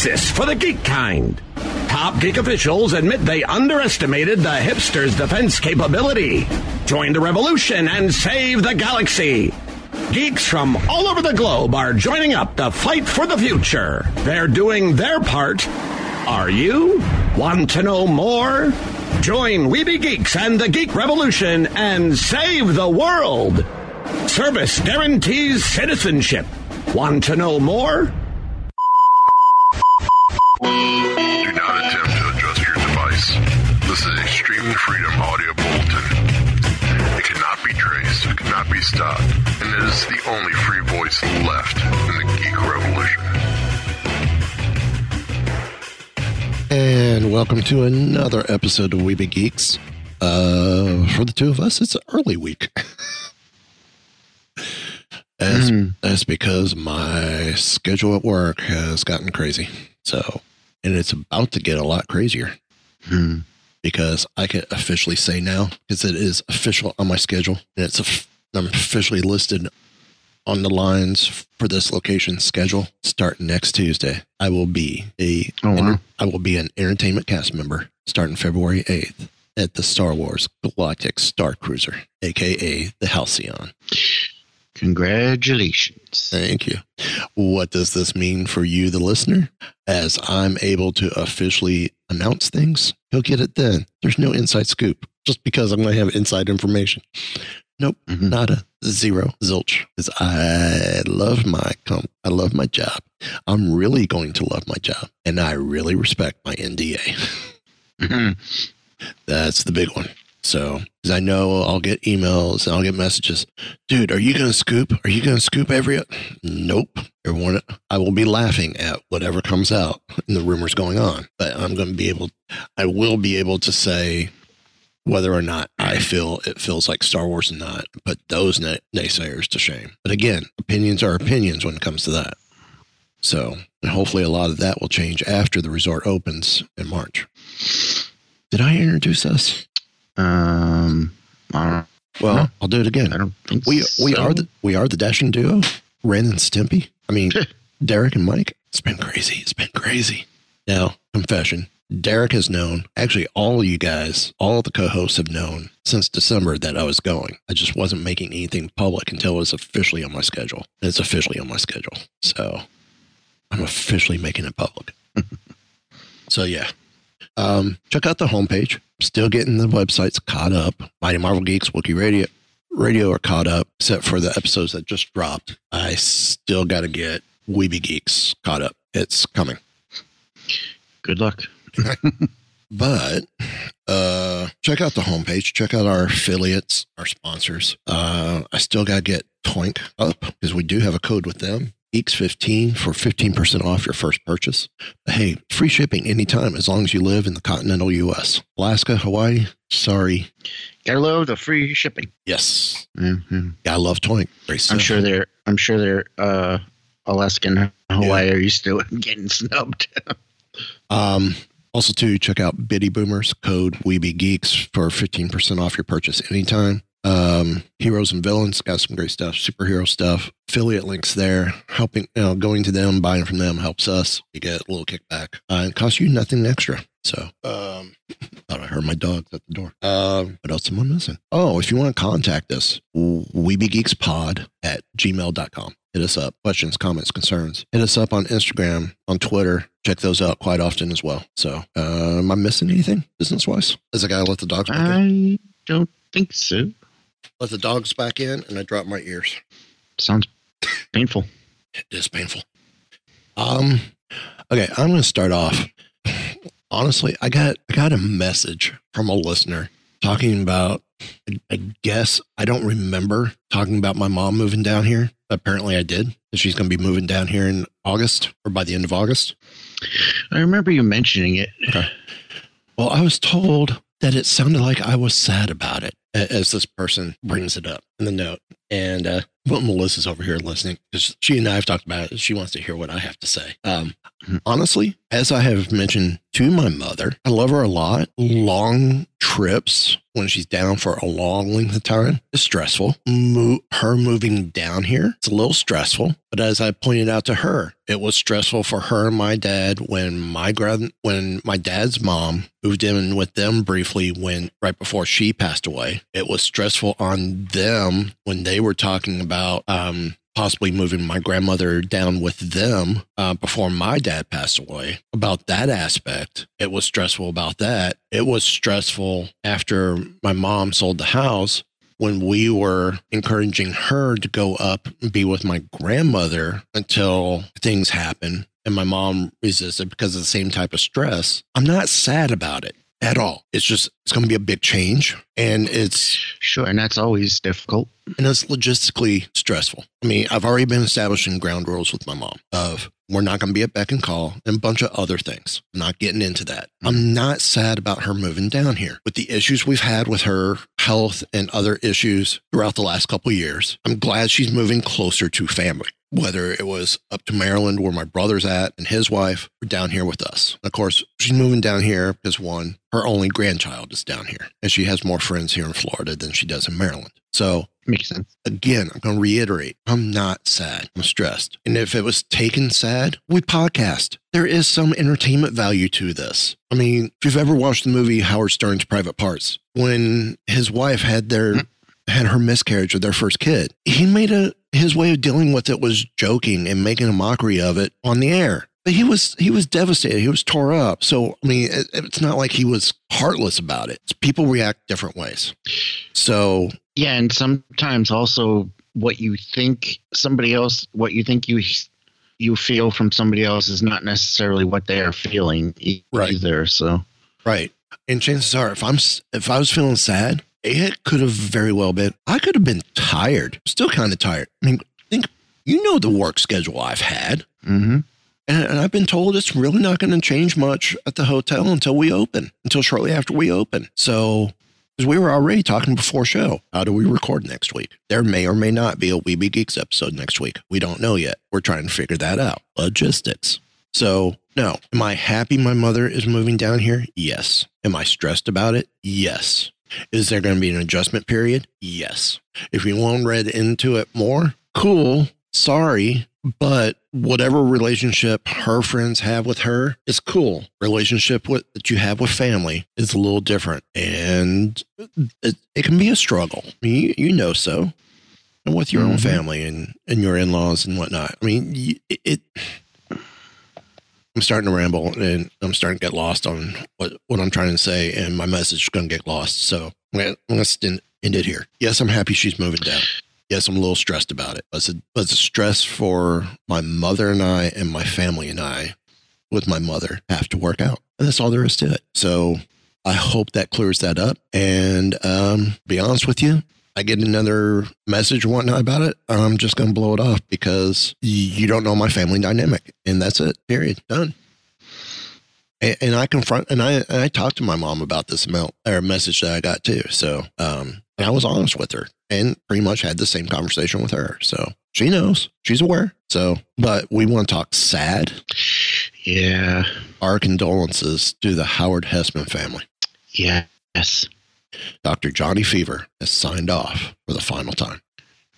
Crisis for the geek kind. Top geek officials admit they underestimated the hipsters' defense capability. Join the revolution and save the galaxy. Geeks from all over the globe are joining up to fight for the future. They're doing their part. Are you? Want to know more? Join Weeby Geeks and the Geek Revolution and save the world. Service guarantees citizenship. Want to know more? Be stopped, and it is the only free voice left in the geek revolution. And welcome to another episode of Weeby Geeks. Uh, for the two of us, it's an early week. That's, that's because my schedule at work has gotten crazy. So, and it's about to get a lot crazier because I can officially say now, because it is official on my schedule, and it's a, I'm officially listed on the lines for this location schedule starting next Tuesday. I will be a Oh, wow. I will be an entertainment cast member starting February 8th at the Star Wars Galactic Star Cruiser, aka the Halcyon. Congratulations. Thank you. What does this mean for you, the listener? As I'm able to officially announce things, you'll get it then. There's no inside scoop just because I'm going to have inside information. Nope, Mhm. nada, zero, zilch. Because I love my com- I love my job. I'm really going to love my job, and I really respect my NDA. Mhm. That's the big one. So, because I know I'll get emails and I'll get messages. Dude, are you going to scoop? Are you going to scoop every? Nope. Everyone, I will be laughing at whatever comes out and the rumors going on. But I'm going to be able, I will be able to say whether or not I feel it feels like Star Wars or not. Put those na- naysayers to shame. But again, opinions are opinions when it comes to that. So, and hopefully, a lot of that will change after the resort opens in March. Did I introduce us? Um, I don't, Well. I'll do it again. I don't think We we are the we are the dashing duo, Ren and Stimpy. I mean, Derek and Mike. It's been crazy. It's been crazy. Now, confession. Derek has known, actually, all of you guys, all the co hosts have known since December that I was going. I just wasn't making anything public until it was officially on my schedule. And it's officially on my schedule. So I'm officially making it public. so, yeah. Um, check out the homepage. Still getting the websites caught up. Mighty Marvel Geeks, Wookiee Radio, Radio are caught up, except for the episodes that just dropped. I still got to get Weeby Geeks caught up. It's coming. Good luck. But uh, check out the homepage. Check out our affiliates, our sponsors. Uh, I still got to get Toynk up because we do have a code with them. Geeks15 for 15% off your first purchase. Hey, free shipping anytime as long as you live in the continental U.S. Alaska, Hawaii, sorry. Gotta love the free shipping. Yes. Mhm. I love Toynk. I'm sure they're. I'm sure they're. Uh, Alaskan Hawaii are used to getting snubbed. Um, also, too, check out Bitty Boomers code Weeby Geeks for 15% off your purchase anytime. Um, Heroes and Villains got some great stuff, superhero stuff. Affiliate links there, helping, you know, going to them, buying from them helps us. You get a little kickback. Uh, it costs you nothing extra. So, um, thought I heard my dogs at the door. Um, what else am I missing? Oh, if you want to contact us, weebygeekspod at gmail.com. Hit us up. Questions, comments, concerns. Hit us up on Instagram, on Twitter. Check those out quite often as well. So, uh, am I missing anything business wise? Is a guy let the dogs back in? I don't think so. Let the dogs back in and I drop my ears. Sounds painful. It is painful. Um, okay, I'm going to start off. Honestly, I got I got a message from a listener talking about I, I guess I don't remember talking about my mom moving down here. Apparently, I did. She's going to be moving down here in August or by the end of August. I remember you mentioning it. Well, I was told that it sounded like I was sad about it as this person brings it up in the note. And uh, well, Melissa's over here listening because she and I have talked about it. She wants to hear what I have to say. Um, honestly, as I have mentioned to my mother, I love her a lot. Long trips when she's down for a long length of time is stressful. Mo- her moving down here, it's a little stressful. But as I pointed out to her, it was stressful for her and my dad when my grand when my dad's mom moved in with them briefly when right before she passed away. It was stressful on them when they were talking about um possibly moving my grandmother down with them uh, before my dad passed away. About that aspect, it was stressful about that. It was stressful after my mom sold the house when we were encouraging her to go up and be with my grandmother until things happen and my mom resisted because of the same type of stress. I'm not sad about it at all. It's just it's going to be a big change and it's Sure, and that's always difficult. And it's logistically stressful. I mean, I've already been establishing ground rules with my mom of we're not going to be at beck and call and a bunch of other things. I'm not getting into that. I'm mm-hmm. not sad about her moving down here with the issues we've had with her health and other issues throughout the last couple of years. I'm glad she's moving closer to family. Whether it was up to Maryland where my brother's at and his wife, or down here with us. Of course, she's moving down here because one, her only grandchild is down here, and she has more friends here in Florida than she does in Maryland. So Makes sense. again, I'm going to reiterate, I'm not sad. I'm stressed. And if it was taken sad, we podcast. There is some entertainment value to this. I mean, if you've ever watched the movie Howard Stern's Private Parts, when his wife had their hmm. had her miscarriage with their first kid, he made a his way of dealing with it was joking and making a mockery of it on the air. But he was he was devastated. He was tore up. So I mean, it, it's not like he was heartless about it. People react different ways. So Yeah, and sometimes also what you think somebody else, what you think you you feel from somebody else is not necessarily what they are feeling e- Right. either. So Right. And chances are, if I'm if I was feeling sad, it could have very well been. I could have been tired. Still kind of tired. I mean, think you know the work schedule I've had, hmm and, and I've been told it's really not going to change much at the hotel until we open, until shortly after we open. So. Because we were already talking before show. How do we record next week? There may or may not be a Weeby Geeks episode next week. We don't know yet. We're trying to figure that out. Logistics. So, no. Am I happy my mother is moving down here? Yes. Am I stressed about it? Yes. Is there going to be an adjustment period? Yes. If you want read into it more, cool. Sorry. But whatever relationship her friends have with her is cool. Relationship with, that you have with family is a little different. And it, it can be a struggle. I mean, you, you know so. And with your own Mhm. family and, and your in laws and whatnot. I mean, it, it I'm starting to ramble and I'm starting to get lost on what, what I'm trying to say, and my message is going to get lost. So I'm going to end it here. Yes, I'm happy she's moving down. Yes, I'm a little stressed about it. But it's a, it's a stress for my mother and I, and my family and I, with my mother, have to work out. And that's all there is to it. So I hope that clears that up. And um, be honest with you, I get another message or whatnot about it, I'm just going to blow it off because you don't know my family dynamic, and that's it. Period. Done. And, and I confront and I and I talked to my mom about this amount or message that I got too. So um, and I was honest with her and pretty much had the same conversation with her. So she knows, she's aware. So, but we want to talk sad. yeah, Our condolences to the Howard Hesseman family. yes, Dr. Johnny Fever has signed off for the final time.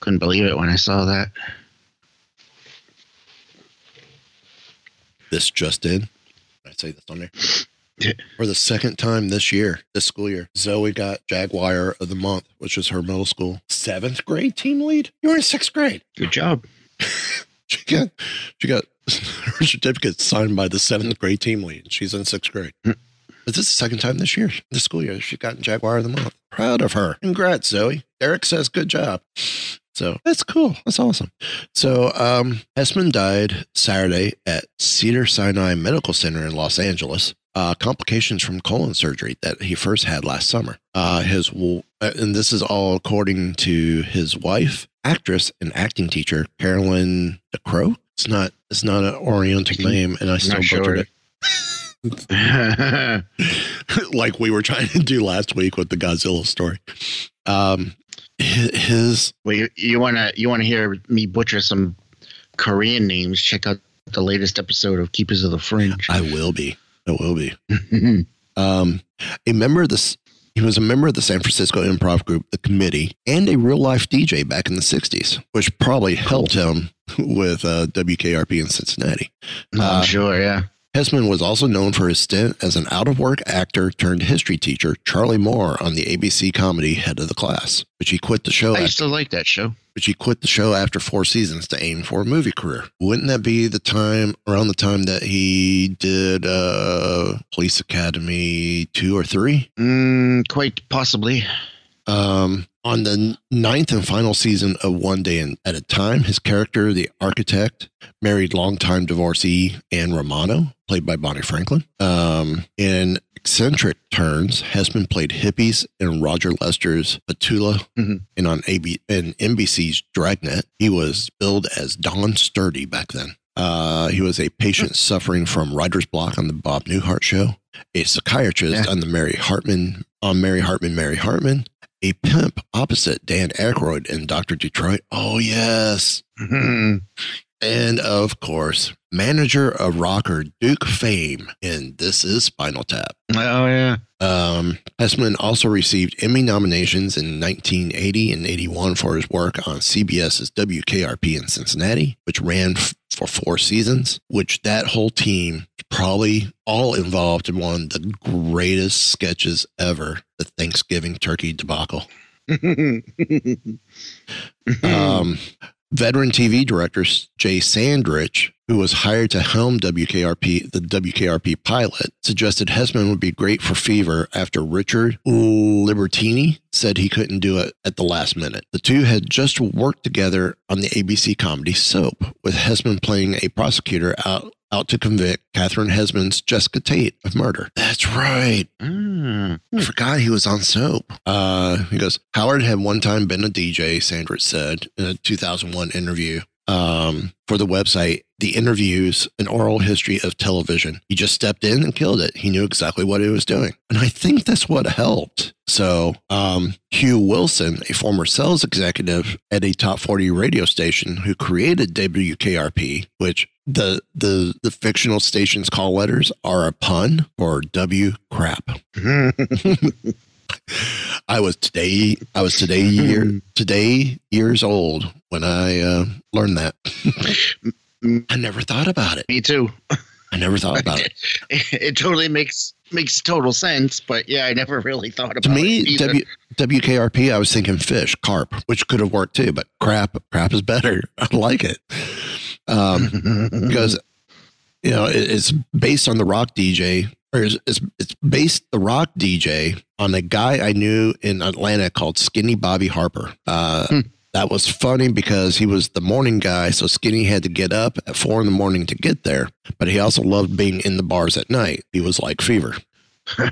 couldn't believe it when I saw that. This just in. Did I say this on there? For the second time this year, this school year, Zoe got Jaguar of the Month, which is her middle school seventh grade team lead. You were in sixth grade. Good job. She got she got her certificate signed by the seventh grade team lead. She's in sixth grade. Hmm. But this is the second time this year, this school year, she's gotten Jaguar of the Month. Proud of her. Congrats, Zoe. Derek says good job. So that's cool. That's awesome. So um Hesseman died Saturday at Cedar Sinai Medical Center in Los Angeles. Uh, complications from colon surgery that he first had last summer. Uh, his uh, and this is all according to his wife, actress and acting teacher Carolyn DeCrow. It's not it's not an Oriental name, and I still butchered sure. it. like we were trying to do last week with the Godzilla story. Um, his well, you, you wanna you wanna hear me butcher some Korean names? Check out the latest episode of Keepers of the Fringe. I will be. I will be. Um, a member of this. He was a member of the San Francisco improv group, The Committee, and a real life DJ back in the 60s, which probably helped him with uh, WKRP in Cincinnati. I'm Uh, sure, yeah. Hesseman was also known for his stint as an out of work actor turned history teacher, Charlie Moore, on the ABC comedy Head of the Class, which he quit the show I after, to like that show. which he quit the show after four seasons to aim for a movie career. Wouldn't that be the time around the time that he did uh Police Academy two or three? Mm, quite possibly. Um, on the ninth and final season of One Day at a Time, his character, the architect, married longtime divorcee Anne Romano, played by Bonnie Franklin. Um, in eccentric turns, Hesseman played hippies in Roger Lester's Petulia, Mhm. and on AB and NBC's Dragnet, he was billed as Don Sturdy back then. Uh, he was a patient suffering from writer's block on the Bob Newhart show, a psychiatrist Yeah. on the Mary Hartman on Mary Hartman, Mary Hartman, a pimp opposite Dan Aykroyd in Doctor Detroit. Oh yes, Mhm. And of course, manager of rocker Duke Fame and This Is Spinal Tap. Oh yeah. Um, Hesseman also received Emmy nominations in 1980 and 81 for his work on CBS's WKRP in Cincinnati, which ran f- for four seasons, which that whole team probably all involved in one of the greatest sketches ever, the Thanksgiving turkey debacle. Um, veteran TV director Jay Sandrich, who was hired to helm WKRP, the WKRP pilot, suggested Hesseman would be great for Fever after Richard Libertini said he couldn't do it at the last minute. The two had just worked together on the ABC comedy Soap, with Hesseman playing a prosecutor out. Out to convict Catherine Hesman's Jessica Tate of murder. That's right. Mm. I forgot he was on soap. Uh, he goes, Howard had one time been a DJ, Sandrich said in a 2001 interview um, for the website, The Interviews, an oral history of television. He just stepped in and killed it. He knew exactly what he was doing. And I think that's what helped. So, um, Hugh Wilson, a former sales executive at a top 40 radio station who created WKRP, which the the the fictional station's call letters are a pun or W crap. I was today I was today year today years old when I uh, learned that. I never thought about it. Me too. I never thought about it. It, totally makes makes total sense, but yeah, I never really thought about it. To me, it w, WKRP, I was thinking fish, carp, which could have worked too, but crap, crap is better. I like it. Um, because you know it, it's based on the rock DJ, or it's, it's it's based the rock DJ on a guy I knew in Atlanta called Skinny Bobby Harper. Uh, Hmm. That was funny because he was the morning guy, so Skinny had to get up at four in the morning to get there. But he also loved being in the bars at night. He was like Fever.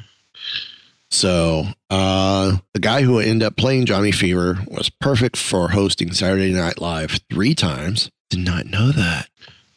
So uh, the guy who ended up playing Johnny Fever was perfect for hosting Saturday Night Live three times. Did not know that.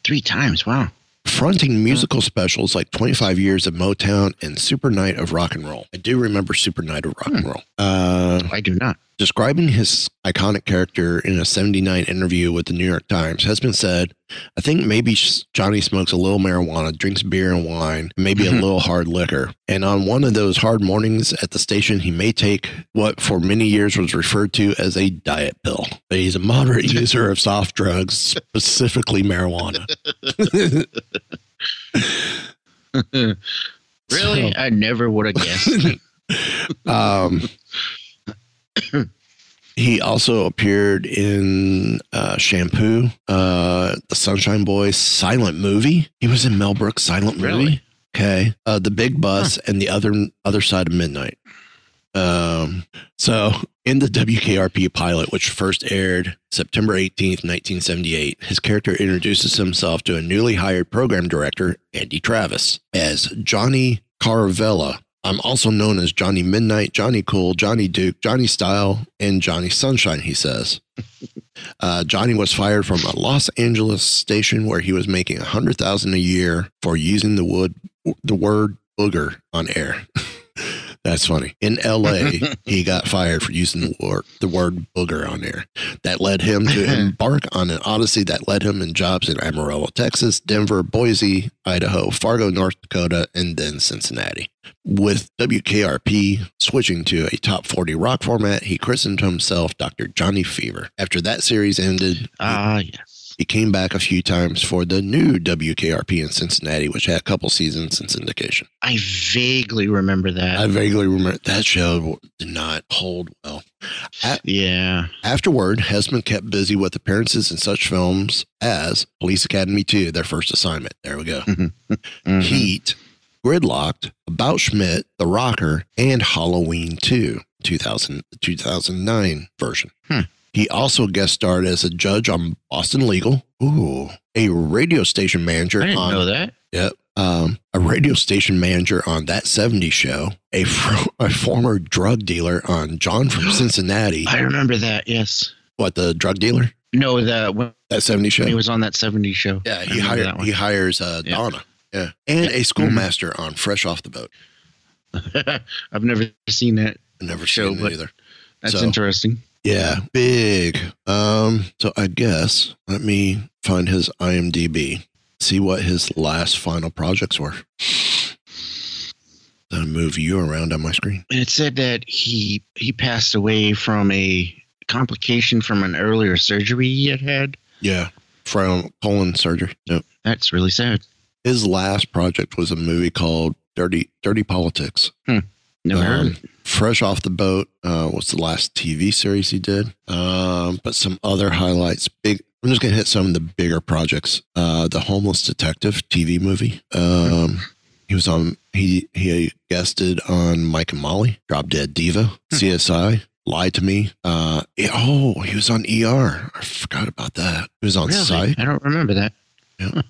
Three times. Wow. Fronting musical specials like 25 Years of Motown and Super Night of Rock and Roll. I do remember Super Night of Rock and Roll. Uh, I do not. Describing his iconic character in a 79 interview with the New York Times has been said, I think maybe Johnny smokes a little marijuana, drinks beer and wine, maybe a little hard liquor. And on one of those hard mornings at the station, he may take what for many years was referred to as a diet pill. But he's a moderate user of soft drugs, specifically marijuana. Really? I never would have guessed. Um, he also appeared in uh, Shampoo, uh, The Sunshine Boys silent movie. He was in Mel Brooks' silent movie. Really? Okay, uh, The Big Bus and the other other side of midnight. Um, so in the WKRP pilot, which first aired September 18th, 1978, his character introduces himself to a newly hired program director, Andy Travis, as Johnny Caravella. I'm also known as Johnny Midnight, Johnny Cool, Johnny Duke, Johnny Style, and Johnny Sunshine, he says. Uh, Johnny was fired from a Los Angeles station where he was making a hundred thousand a year for using the wood the word booger on air. That's funny. In LA, he got fired for using the word the word booger on air. That led him to embark on an odyssey that led him in jobs in Amarillo, Texas, Denver, Boise, Idaho, Fargo, North Dakota, and then Cincinnati. With WKRP switching to a top 40 rock format, he christened himself Dr. Johnny Fever. After that series ended, Ah, yes. He came back a few times for the new WKRP in Cincinnati, which had a couple seasons in syndication. I vaguely remember that. I vaguely remember that show did not hold well. yeah. Afterward, Hesseman kept busy with appearances in such films as Police Academy 2, their first assignment. There we go. Mhm. Heat, Gridlocked, About Schmidt, The Rocker, and Halloween 2, 2000, 2009 version. Hmm. He also guest starred as a judge on Boston Legal. Ooh, a radio station manager I didn't on know that. Yep. Um, a radio station manager on that 70s show, a, fr- a former drug dealer on John from Cincinnati. I remember that. Yes. what, the drug dealer? No, the when That 70s show? he was on that 70s show. yeah, he, hired, he hires uh, Yeah. Donna. Yeah. And a schoolmaster on Fresh Off the Boat. I've never seen that. I never Show, seen it either. That's So- interesting. Yeah, big. Um, so I guess let me find his IMDb, see what his last final projects were. Then move you around on my screen. And it said that he he passed away from a complication from an earlier surgery he had had. Yeah, from colon surgery. Yep. That's really sad. His last project was a movie called Dirty Dirty Politics. Never heard. Um, it. Fresh off the boat uh, was the last TV series he did. Um, but some other highlights. Big. I'm just gonna hit some of the bigger projects. Uh, the Homeless Detective TV movie. Um, he was on. He he guested on Mike and Molly, Drop Dead Diva, CSI. Lied to me. Uh, yeah, oh, he was on ER. I forgot about that. He was on Really? Psych. I don't remember that. Yeah.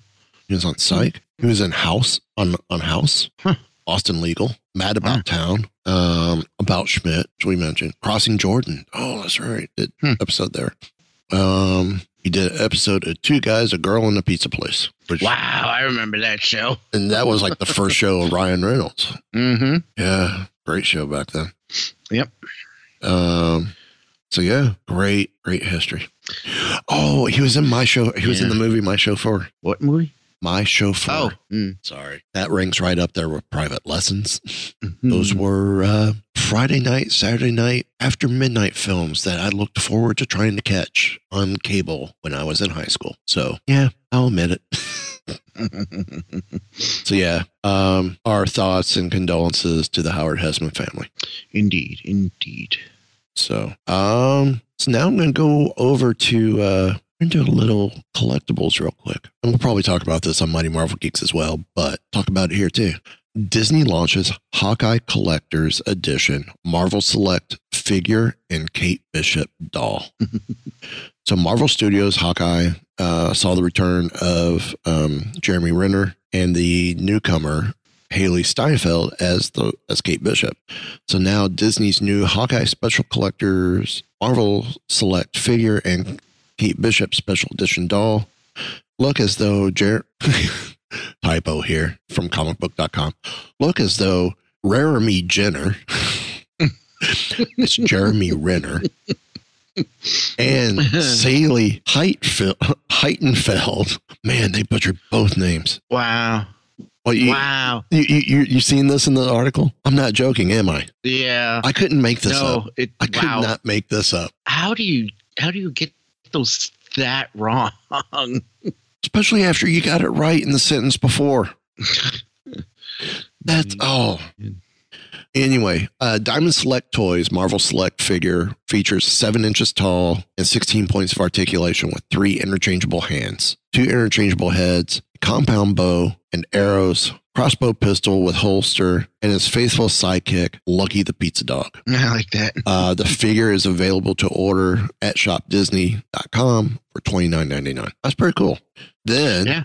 He was on Psych. He was in House on on House. Huh. Boston Legal, Mad About Town, um, About Schmidt, which we mentioned, Crossing Jordan. Oh, that's right. Did Hmm. episode there. Um, he did an episode of Two Guys, a Girl, and a Pizza Place. Which, Wow, I remember that show. And that was like the first show of Ryan Reynolds. Mm-hmm. Yeah, great show back then. Yep. Um, so yeah, great, great history. Oh, he was in my show. He was in the movie My Chauffeur. What movie? My Chauffeur. Oh, mm. Sorry. That ranks right up there with private lessons. Mhm. Those were uh, Friday night, Saturday night, after midnight films that I looked forward to trying to catch on cable when I was in high school. So, yeah, I'll admit it. so, yeah, um, our thoughts and condolences to the Howard Hesseman family. indeed, indeed. So, um, so now I'm going to go over to, uh, we're going to do a little collectibles real quick. And we'll probably talk about this on Mighty Marvel Geeks as well, but talk about it here too. Disney launches Hawkeye Collector's Edition Marvel Select figure and Kate Bishop doll. so Marvel Studios Hawkeye uh, saw the return of um, Jeremy Renner and the newcomer Hailee Steinfeld as the as Kate Bishop. So now Disney's new Hawkeye Special Collectors Marvel Select figure and Kate Bishop Special Edition doll look as though Jer- typo here from comicbook.com look as though Jeremy Jenner it's Jeremy Renner and Saley Heitfeld, Heitenfeld man they butchered both names Wow. well, you, wow. you, you, you, you seen this in the article? I'm not joking, am I? Yeah. I couldn't make this no, up. it. I could wow. not make this up. How do you how do you get that wrong? Especially after you got it right in the sentence before. That's oh. Anyway, uh, Diamond Select Toys Marvel Select figure features seven inches tall and 16 points of articulation with three interchangeable hands, two interchangeable heads, compound bow, and arrows, crossbow pistol with holster, and his faithful sidekick, Lucky the Pizza Dog. I like that. Uh, the figure is available to order at shopdisney.com for $29.99. That's pretty cool. Then, Yeah.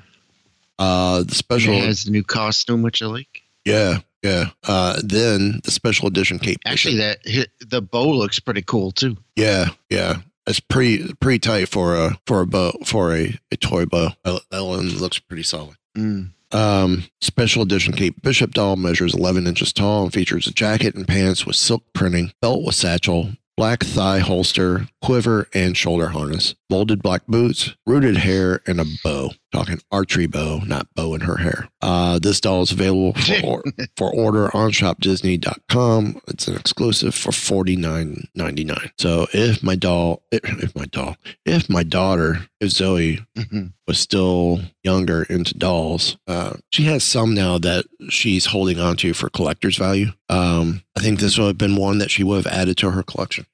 uh, the special, It has the new costume, which I like. yeah, Yeah. Uh, then the special edition cape. Actually, that the bow looks pretty cool too. Yeah, yeah. It's pretty pretty tight for a for a bow for a, a toy bow. That one looks pretty solid. Mm. Um, special edition Kate Bishop doll measures 11 inches tall and features a jacket and pants with silk printing, belt with satchel, black thigh holster, quiver, and shoulder harness, molded black boots, rooted hair, and a bow. Talking archery bow, not bow in her hair. Uh, this doll is available for, or, for order on shopdisney.com. It's an exclusive for $49.99. So if my doll, if, if my doll, if my daughter, if Zoe Mhm. was still younger into dolls. Uh, she has some now that she's holding on to for collector's value. Um, I think this would have been one that she would have added to her collection.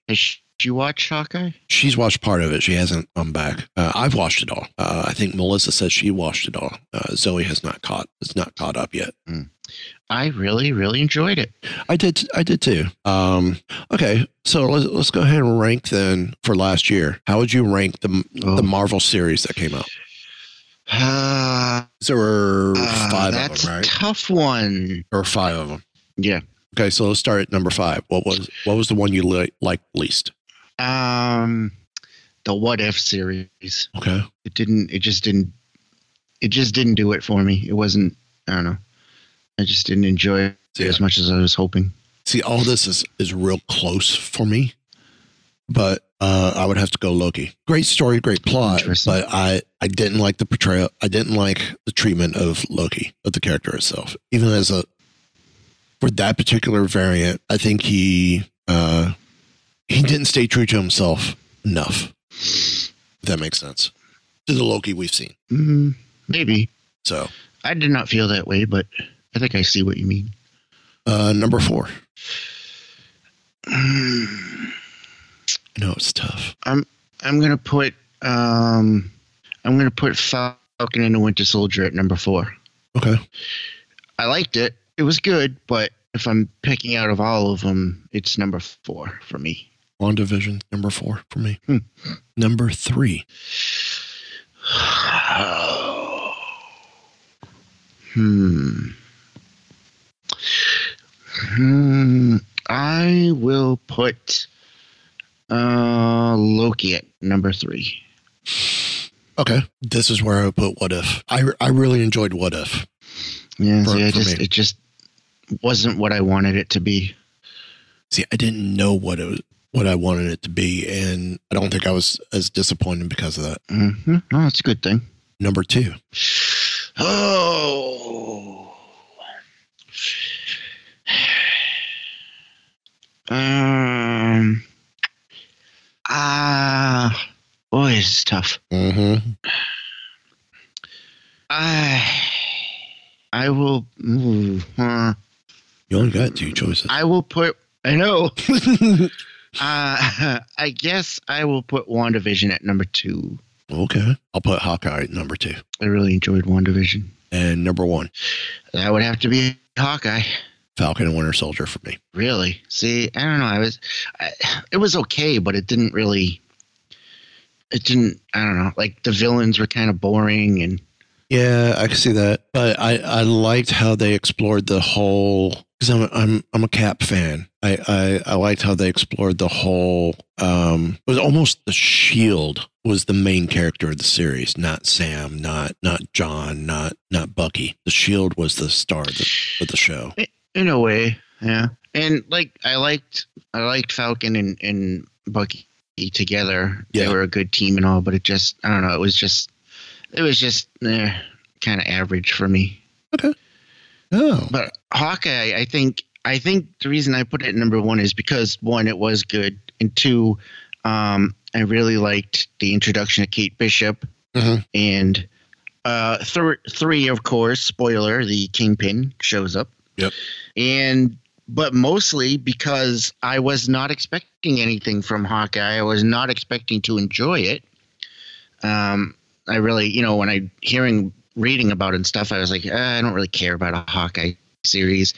You watch Hawkeye? She's watched part of it. She hasn't come back. Uh, I've watched it all. Uh, I think Melissa says she watched it all. Uh, Zoe has not caught. It's not caught up yet. I really, really enjoyed it. I did. I did too. Um, okay, so let's let's go ahead and rank then for last year. How would you rank the Oh. the Marvel series that came out? Uh, There were uh, five of that's them, a right? tough one. Or five of them. Yeah. Okay, so let's start at number five. What was what was the one you li- liked least? Um, the What If series. Okay, It didn't. It just didn't. It just didn't do it for me. It wasn't. I don't know. I just didn't enjoy it Yeah. as much as I was hoping. see, all this is is real close for me, but uh, I would have to go Loki. Great story, great plot, but I I didn't like the portrayal. I didn't like the treatment of Loki of the character itself, even as a for that particular variant. I think he uh, he didn't stay true to himself enough. If that makes sense to the Loki we've seen. Mm, maybe So I did not feel that way, but I think I see what you mean. uh, number four. no, it's tough. I'm I know it's tough. gonna put. Um, I'm gonna put Falcon and the Winter Soldier at number four. Okay. I liked it. It was good, but if I'm picking out of all of them, it's number four for me. WandaVision, number four for me. Hmm. Number three. Hmm. Hmm. I will put uh Loki at number three. Okay. This is where I would put What If. I, I really enjoyed What If. Yeah, For- see, I just me. it just wasn't what I wanted it to be. See, I didn't know what it was, what I wanted it to be, and I don't think I was as disappointed because of that. Mm-hmm. Oh, that's a good thing. Number two. Oh. Um. Ah. boy, it's tough. Mm-hmm. I. I will. ooh, uh, You only got two choices. I will put. I know. uh, I guess I will put WandaVision at number two. okay. I'll put Hawkeye at number two. I really enjoyed WandaVision. And number one, That would have to be Hawkeye. Falcon and Winter Soldier for me. Really? See, I don't know. I was, I, it was okay, but it didn't really. It didn't. I don't know. Like the villains were kind of boring, and Yeah, I can see that. But I, I liked how they explored the whole because I'm I'm I'm a Cap fan. I, I I liked how they explored the whole. Um, it was almost the Shield was the main character of the series, not Sam, not not John, not not Bucky. The Shield was the star of the, of the show. in a way, yeah. And like I liked, I liked Falcon and and Bucky together. Yeah. They were a good team and all, but it just, I don't know. It was just, it was just eh, kind of average for me. Okay. Oh, But Hawkeye, I think I think the reason I put it number one is because one, it was good, and two, um, I really liked the introduction of Kate Bishop, Mhm. and uh, th- three, of course, spoiler, the Kingpin shows up. Yep. And but mostly because I was not expecting anything from Hawkeye. I was not expecting to enjoy it. Um, I really, you know, when I hearing reading about it and stuff, I was like, "Ah, I don't really care about a Hawkeye series,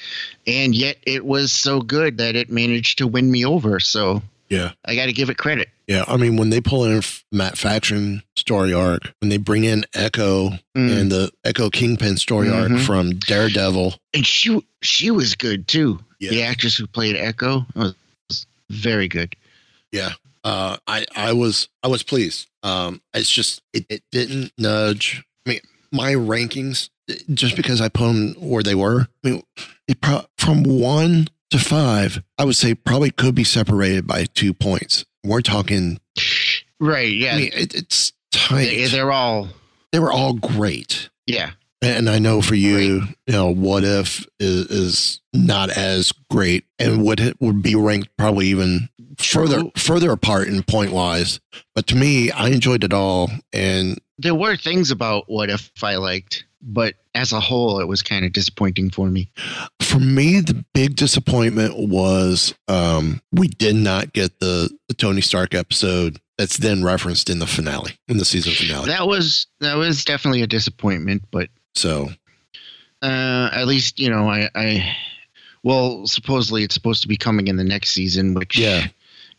and yet it was so good that it managed to win me over. So yeah. I got to give it credit. Yeah, I mean when they pull in Matt Fraction story arc, when they bring in Echo Mm. and the Echo Kingpin story arc Mhm. from Daredevil, and she she was good too. Yeah. The actress who played Echo was very good. yeah, uh, I I was I was pleased. Um, it's just it, it didn't nudge. I mean, my rankings just because I put them where they were. I mean, it pro- from one to five, I would say probably could be separated by two points. We're talking. Right? Yeah. I mean, it, it's tight. they, they're all. they were all great. Yeah. And I know for you, you know, what if is, is not as great and would it would be ranked probably even further further apart in point wise. But to me, I enjoyed it all, and There were things about what if I liked, but as a whole, it was kind of disappointing for me. for me, the big disappointment was um, we did not get the, the Tony Stark episode that's then referenced in the finale in the season finale. That was that was definitely a disappointment, but so uh, at least you know I, I well supposedly it's supposed to be coming in the next season, which Yeah.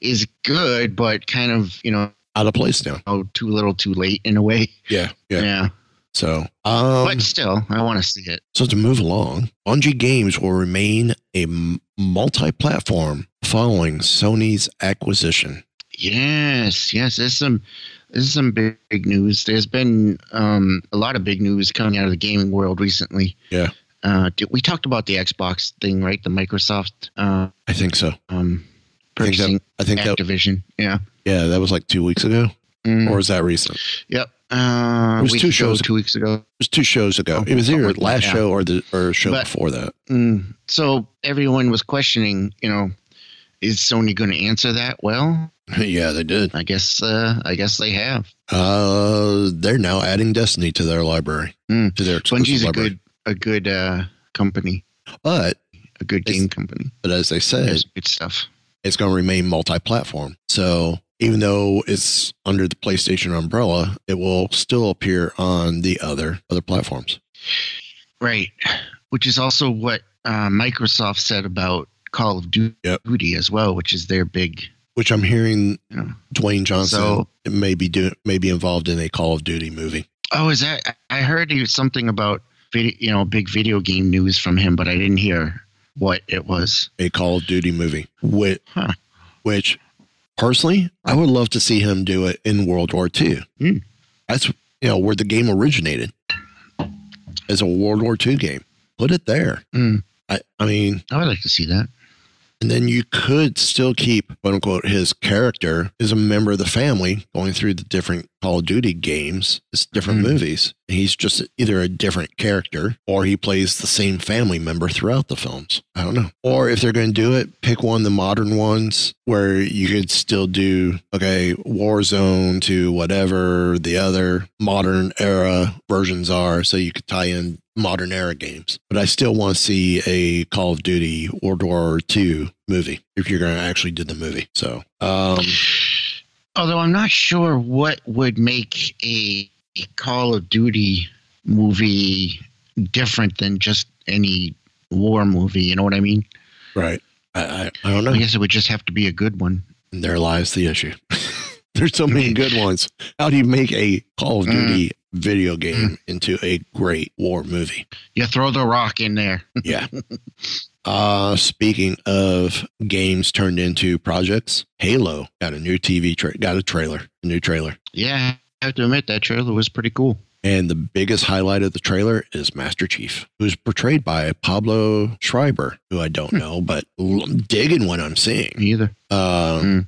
Is good, but kind of you know out of place now. oh, too little, too late in a way. Yeah, yeah. Yeah, So um, but still, I want to see it. So to move along, Bungie Games will remain a multi-platform following Sony's acquisition. Yes, yes, there's some there's some big, big news. There's been um, a lot of big news coming out of the gaming world recently. Yeah. Uh, we talked about the Xbox thing, right? The Microsoft uh, I think so. um, I think purchasing that. I think that. Activision. Yeah. Yeah, that was like two weeks ago, Mm, or was that recent? Yep. Uh, It was two ago, shows- two weeks ago. It was two shows ago. It was Something either like that, last yeah. show or the or show But- before that. Mm, so everyone was questioning, you know, is Sony going to answer that? Well, yeah, they did. I guess uh, I guess they have. Uh, they're now adding Destiny to their library, Mm. to their Bungie's a library. good a good uh, company, But a good game company. but as they said, good stuff. It's going to remain multi-platform. So even though it's under the PlayStation umbrella, it will still appear on the other other platforms. Right. Which is also what uh, Microsoft said about Call of Du- Yep. Duty as well, which is their big. Which I'm hearing Yeah. Dwayne Johnson So- may be do, may be involved in a Call of Duty movie. Oh, is that? I I heard something about video, you know, big video game news from him, but I didn't hear what it was. A Call of Duty movie. Which, Huh. which personally, I would love to see him do it in World War II. Hmm. That's you know where the game originated as a World War II game. Put it there. Hmm. I, I mean, I would like to see that. And then you could still keep, quote unquote, his character as a member of the family going through the different Call of Duty games, it's different Mhm. movies. He's just either a different character or he plays the same family member throughout the films. I don't know. Or if they're going to do it, pick one of the modern ones where you could still do, okay, Warzone to whatever the other modern era versions are. So you could tie in modern era games. But I still want to see a Call of Duty World War II movie if you're going to actually do the movie. So, um, Although I'm not sure what would make a, Call of Duty movie different than just any war movie. You know what I mean? right. I, I, I don't know. I guess it would just have to be a good one. And there lies the issue. There's so many mm. good ones. How do you make a Call of mm. Duty video mm. game into a great war movie? You throw the rock in there. Yeah. uh speaking of games turned into projects, Halo got a new TV tra- got a trailer, a new trailer. Yeah, I have to admit that trailer was pretty cool. And the biggest highlight of the trailer is Master Chief, who's portrayed by Pablo Schreiber, who I don't know, but digging what I'm seeing. Me either. Uh, Mm.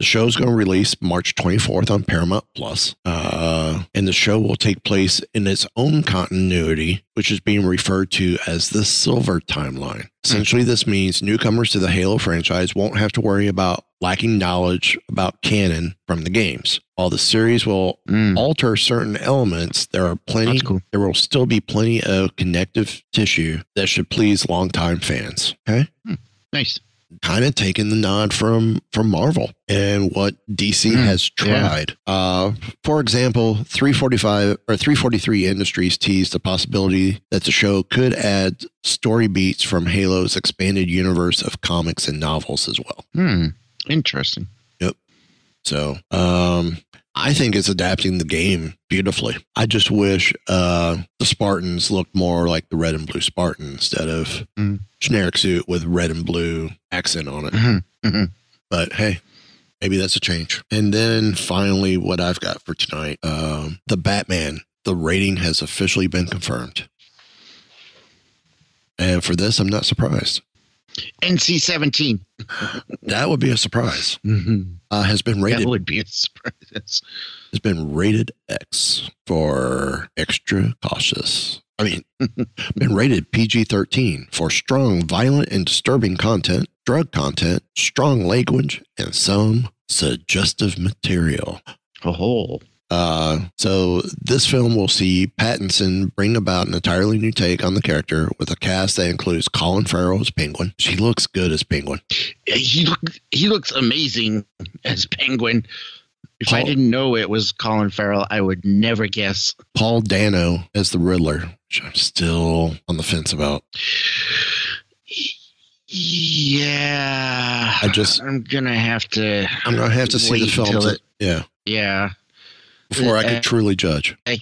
The show's going to release March 24th on Paramount Plus, uh, and the show will take place in its own continuity, which is being referred to as the Silver Timeline. Essentially, this means newcomers to the Halo franchise won't have to worry about lacking knowledge about canon from the games. While the series will Mm. alter certain elements, there are plenty. Cool. There will still be plenty of connective tissue that should please longtime fans. Okay Nice. Kind of taken the nod from from Marvel and what DC Mm, has tried. Uh, for example, 345 or 343 Industries teased the possibility that the show could add story beats from Halo's expanded universe of comics and novels as well. Hmm. Interesting. Yep. So, um, I think it's adapting the game beautifully. I just wish uh, the Spartans looked more like the red and blue Spartan instead of Mm. generic suit with red and blue accent on it. Mhm, mhm. But hey, maybe that's a change. And then finally, what I've got for tonight um, the Batman. The rating has officially been confirmed. And for this, I'm not surprised. NC 17. That would be a surprise. Mm-hmm. Uh, has been That rated would be a surprise. has been rated X for extra cautious. I mean, been rated PG 13 for strong, violent, and disturbing content, drug content, strong language, and some suggestive material. A Oh, Uh, so this film will see Pattinson bring about an entirely new take on the character with a cast that includes Colin Farrell as Penguin. She looks good as Penguin. he look, he looks amazing as Penguin. If I didn't know it was Colin Farrell, I would never guess. Paul Dano as the Riddler, which I'm still on the fence about. Yeah, I just- I'm gonna have to. I'm gonna have to see the film it- yeah Yeah, before I Uh, can truly judge. I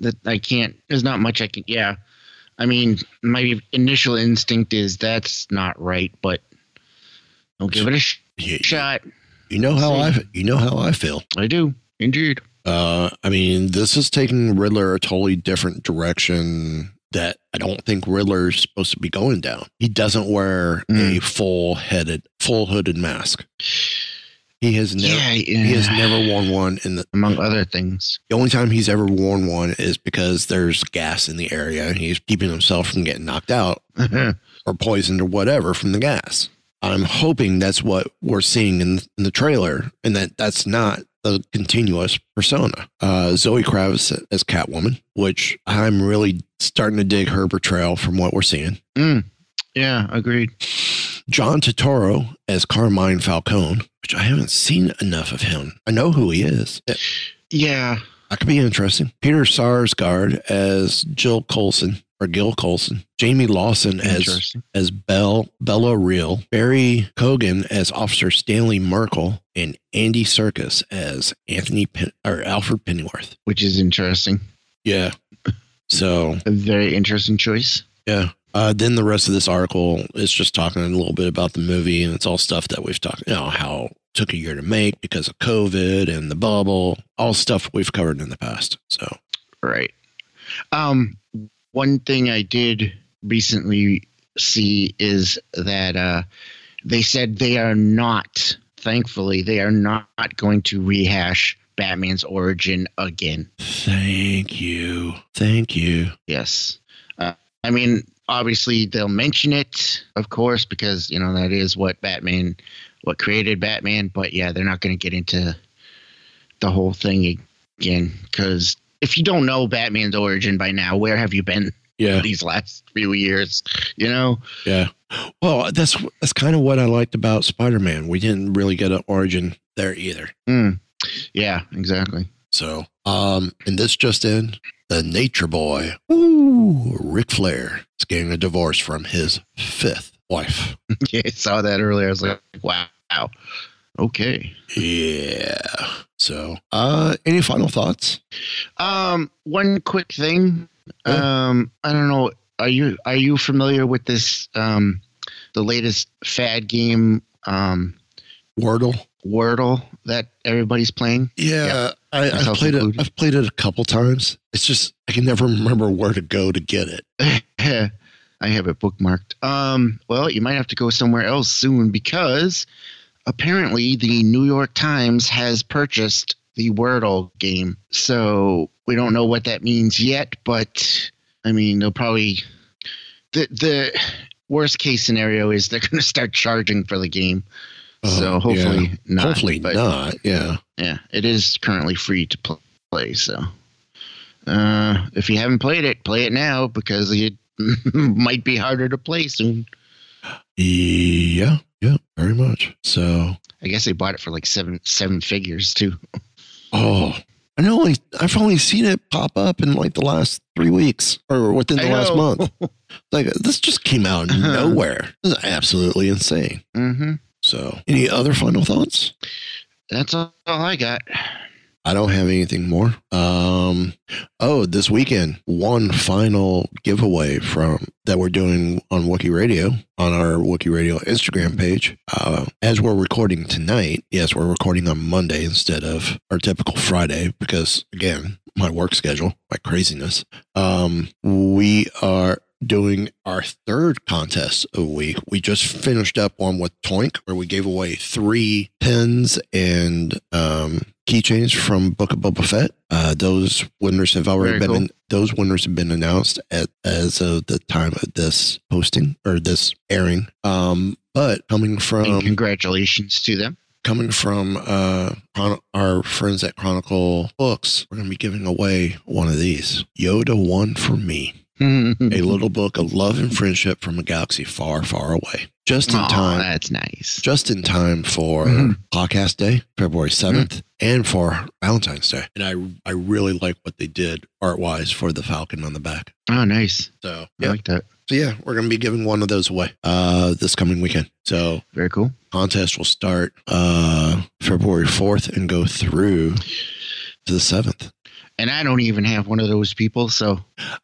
that I can't. There's not much I can. Yeah, I mean, my initial instinct is that's not right, but I'll give it a sh- You, shot. you know how I you know how I feel. I do indeed. Uh, I mean, this is taking Riddler a totally different direction that I don't think Riddler's supposed to be going down. He doesn't wear a Mm. full headed, full hooded mask. He has never. yeah, He has never worn one in the among other things. The only time he's ever worn one is because there's gas in the area and he's keeping himself from getting knocked out or poisoned or whatever from the gas. I'm hoping that's what we're seeing in, in the trailer and that that's not the continuous persona. Uh, Zoe Kravitz as Catwoman, which I'm really starting to dig her portrayal from what we're seeing. Mm. Yeah, agreed. John Turturro as Carmine Falcone, which I haven't seen enough of him. I know who he is. Yeah, That could be interesting. Peter Sarsgaard as Jill Colson or Gil Colson. Jayme Lawson as as Bell Bella Real. Barry Keoghan as Officer Stanley Merkel, and Andy Serkis as Anthony Pen- or Alfred Pennyworth. Which is interesting. Yeah. So A very interesting choice. yeah. Uh, then the rest of this article is just talking a little bit about the movie, and it's all stuff that we've talked. You know how it took a year to make because of COVID and the bubble, all stuff we've covered in the past. So Right. Um, one thing I did recently see is that uh, they said they are not, thankfully, they are not going to rehash Batman's origin again. Thank you. Thank you. Yes. Uh, I mean, obviously, they'll mention it, of course, because, you know, that is what Batman, what created Batman. But yeah, they're not going to get into the whole thing again. Because if you don't know Batman's origin by now, where have you been Yeah. these last few years? You know? Yeah. Well, that's that's kind of what I liked about Spider-Man. We didn't really get an origin there either. Mm. Yeah, exactly. So, um, and this just in, the Nature Boy, ooh, Ric Flair is getting a divorce from his fifth wife. yeah, I saw that earlier. I was like, wow. Okay. Yeah. So, uh, any final thoughts? Um, one quick thing. Um, I don't know. Are you are you familiar with this? Um, the latest fad game, um, Wordle. Wordle that everybody's playing. Yeah, I, I've myself played it. I've played it a couple times. It's just I can never remember where to go to get it. I have it bookmarked. Um, well, you might have to go somewhere else soon because apparently the New York Times has purchased the Wordle game. So we don't know what that means yet, but I mean, they'll probably the the worst case scenario is they're going to start charging for the game. So Oh, hopefully yeah. not. hopefully but- not. Yeah. yeah, it is currently free to play. So, uh, if you haven't played it, play it now because it might be harder to play soon. Yeah. Yeah. Very much. So. I guess they bought it for like seven seven figures too. Oh, I know. Only I've only seen it pop up in like the last three weeks or within the last month. Like this just came out of nowhere. This is absolutely insane. hmm So, any other final thoughts? That's all I got. I don't have anything more. Um, oh, this weekend, one final giveaway from that we're doing on Wookie Radio on our Wookie Radio Instagram page. Uh, as we're recording tonight, yes, we're recording on Monday instead of our typical Friday because again, my work schedule, my craziness. Um, we are doing our third contest a week. We just finished up one with Toynk where we gave away three pins and um, keychains from Book of Boba Fett. Uh, those winners have already Very been cool. in, those winners have been announced at as of the time of this posting or this airing. Um, but coming and from congratulations to them. coming from uh, our friends at Chronicle Books, we're going to be giving away one of these Yoda One for Me, a little book of love and friendship from a galaxy far, far away. Just in Aw, time, That's nice. just in time for Mhm. podcast day, February 7th, and for Valentine's Day. And I I really like what they did art wise for the Falcon on the back. Oh, nice. So I yeah, like that. so yeah, we're gonna be giving one of those away uh this coming weekend. So Very cool. contest will start uh February 4th and go through to the 7th. And I don't even have one of those people, so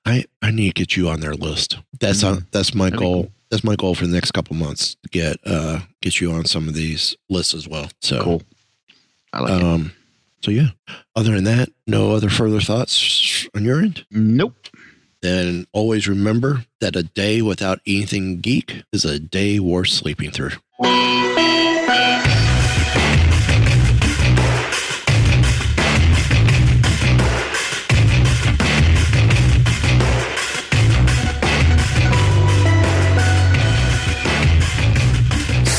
I I need to get you on their list. That's on, that's my That'd goal. cool. That's my goal for the next couple months to get uh get you on some of these lists as well. So cool. I like it. Um, so yeah. Other than that, no other further thoughts on your end. Nope. Then always remember that a day without anything geek is a day worth sleeping through.